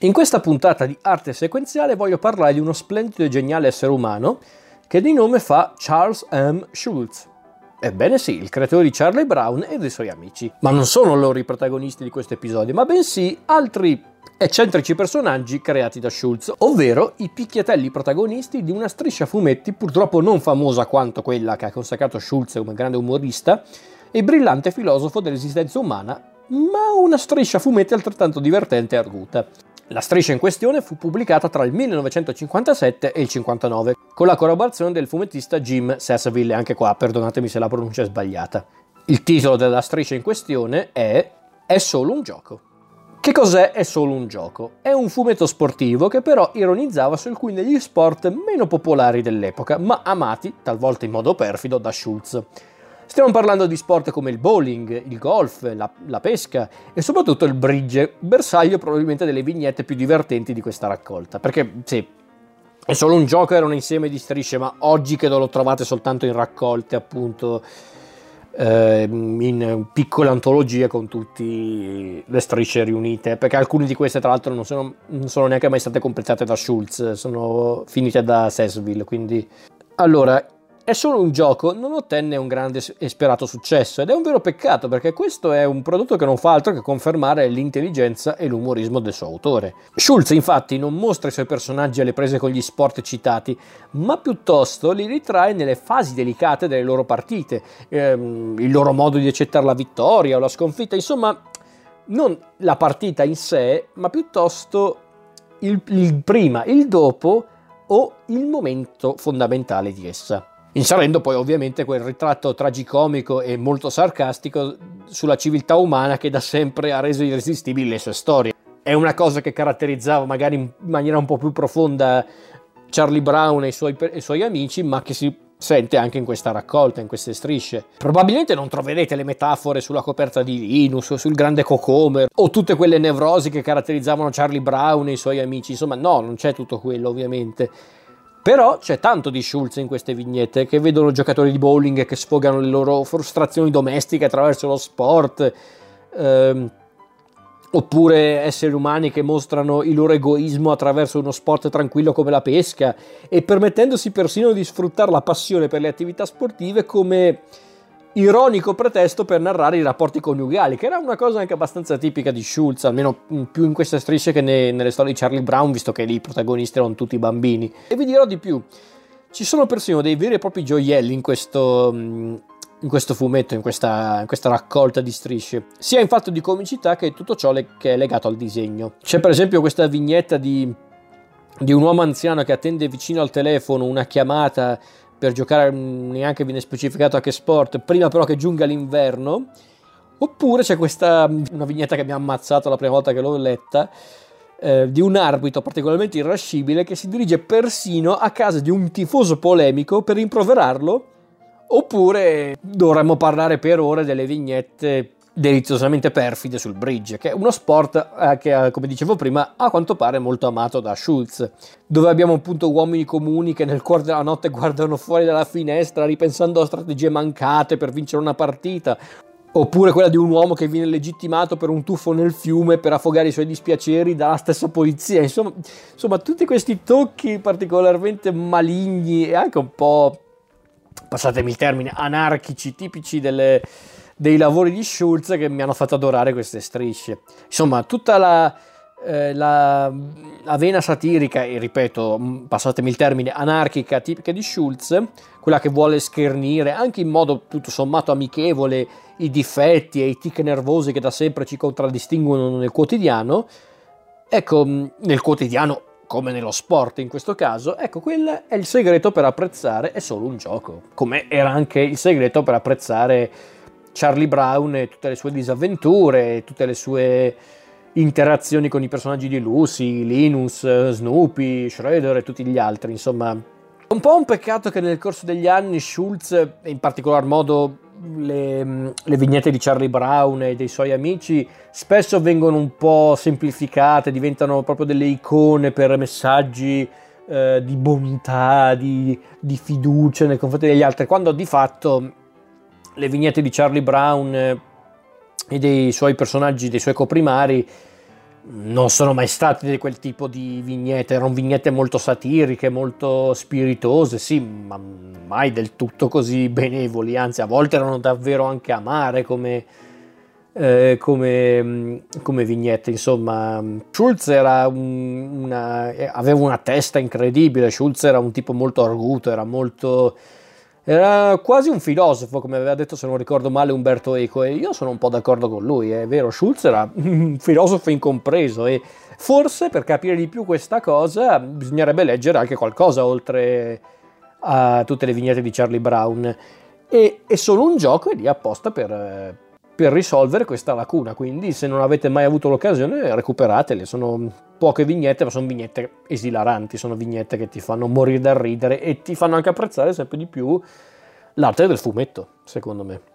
In questa puntata di arte sequenziale voglio parlare di uno splendido e geniale essere umano che di nome fa Charles M. Schulz. Ebbene sì, il creatore di Charlie Brown e dei suoi amici. Ma non sono loro i protagonisti di questo episodio, ma bensì altri eccentrici personaggi creati da Schulz, ovvero i picchiatelli protagonisti di una striscia fumetti purtroppo non famosa quanto quella che ha consacrato Schulz come grande umorista e brillante filosofo dell'esistenza umana, ma una striscia fumetti altrettanto divertente e arguta. La striscia in questione fu pubblicata tra il 1957 e il 59, con la collaborazione del fumettista Jim Sassaville, anche qua perdonatemi se la pronuncia è sbagliata. Il titolo della striscia in questione è È solo un gioco. Che cos'è È solo un gioco? È un fumetto sportivo che però ironizzava su alcuni degli sport meno popolari dell'epoca, ma amati, talvolta in modo perfido, da Schultz. Stiamo parlando di sport come il bowling, il golf, la, la, pesca e soprattutto il bridge, bersaglio probabilmente delle vignette più divertenti di questa raccolta. Perché sì, è solo un gioco, era un insieme di strisce, ma oggi che lo trovate soltanto in raccolte, appunto, eh, in piccole antologie con tutte le strisce riunite. Perché alcune di queste, tra l'altro, non sono, non sono neanche mai state completate da Schultz, sono finite da Sessville. Quindi, allora, è solo un gioco, non ottenne un grande e sperato successo ed è un vero peccato perché questo è un prodotto che non fa altro che confermare l'intelligenza e l'umorismo del suo autore. Schulz infatti non mostra i suoi personaggi alle prese con gli sport citati, ma piuttosto li ritrae nelle fasi delicate delle loro partite, ehm, il loro modo di accettare la vittoria o la sconfitta, insomma non la partita in sé, ma piuttosto il, il prima, il dopo o il momento fondamentale di essa inserendo poi ovviamente quel ritratto tragicomico e molto sarcastico sulla civiltà umana che da sempre ha reso irresistibili le sue storie. È una cosa che caratterizzava magari in maniera un po' più profonda Charlie Brown e i suoi, i suoi amici, ma che si sente anche in questa raccolta, in queste strisce. Probabilmente non troverete le metafore sulla coperta di Linus o sul grande Cocomer o tutte quelle nevrosi che caratterizzavano Charlie Brown e i suoi amici, insomma no, non c'è tutto quello ovviamente. Però c'è tanto di Schulz in queste vignette che vedono giocatori di bowling che sfogano le loro frustrazioni domestiche attraverso lo sport, ehm, oppure esseri umani che mostrano il loro egoismo attraverso uno sport tranquillo come la pesca e permettendosi persino di sfruttare la passione per le attività sportive come ironico pretesto per narrare i rapporti coniugali, che era una cosa anche abbastanza tipica di Schulz, almeno più in queste strisce che ne, nelle storie di Charlie Brown, visto che lì i protagonisti erano tutti bambini. E vi dirò di più, ci sono persino dei veri e propri gioielli in questo, in questo fumetto, in questa, in questa, raccolta di strisce, sia in fatto di comicità che tutto ciò le, che è legato al disegno. C'è per esempio questa vignetta di, di un uomo anziano che attende vicino al telefono una chiamata per giocare mm, neanche viene specificato a che sport, prima però che giunga l'inverno. Oppure c'è questa mm, una vignetta che mi ha ammazzato la prima volta che l'ho letta. Eh, di un arbitro particolarmente irascibile che si dirige persino a casa di un tifoso polemico per rimproverarlo. Oppure dovremmo parlare per ore delle vignette deliziosamente perfide sul bridge, che è uno sport eh, che, come dicevo prima, a quanto pare molto amato da Schulz, dove abbiamo appunto uomini comuni che nel cuore della notte guardano fuori dalla finestra ripensando a strategie mancate per vincere una partita, oppure quella di un uomo che viene legittimato per un tuffo nel fiume per affogare i suoi dispiaceri dalla stessa polizia, insomma, insomma tutti questi tocchi particolarmente maligni e anche un po', passatemi il termine, anarchici, tipici delle dei lavori di Schulz che mi hanno fatto adorare queste strisce. Insomma, tutta la, eh, la, la vena satirica e ripeto, mm, passatemi il termine, anarchica tipica di Schulz, quella che vuole schernire anche in modo tutto sommato amichevole i difetti e i tic nervosi che da sempre ci contraddistinguono nel quotidiano, ecco, mm, nel quotidiano come nello sport in questo caso, ecco, quel è il segreto per apprezzare, è solo un gioco, come era anche il segreto per apprezzare Charlie Brown e tutte le sue disavventure, tutte le sue interazioni con i personaggi di Lucy, Linus, Snoopy, Shredder e tutti gli altri, insomma. Un po' un peccato che nel corso degli anni Schulz, e in particolar modo le, le, vignette di Charlie Brown e dei suoi amici, spesso vengono un po' semplificate, diventano proprio delle icone per messaggi eh, di bontà, di, di fiducia nei confronti degli altri, quando di fatto le vignette di Charlie Brown eh, e dei suoi personaggi, dei suoi coprimari, non sono mai state di quel tipo di vignette, erano vignette molto satiriche, molto spiritose, sì, ma mai del tutto così benevoli, anzi a volte erano davvero anche amare come, eh, come, come vignette, insomma. Schulz era una, aveva una testa incredibile, Schulz era un tipo molto arguto, era molto era quasi un filosofo, come aveva detto, se non ricordo male, Umberto Eco, e io sono un po' d'accordo con lui, è vero, Schulz era un filosofo incompreso e forse per capire di più questa cosa bisognerebbe leggere anche qualcosa oltre a tutte le vignette di Charlie Brown. E è solo un gioco è lì apposta per, per risolvere questa lacuna, quindi se non avete mai avuto l'occasione recuperatele, sono poche vignette, ma sono vignette esilaranti, sono vignette che ti fanno morire dal ridere e ti fanno anche apprezzare sempre di più l'arte del fumetto, secondo me.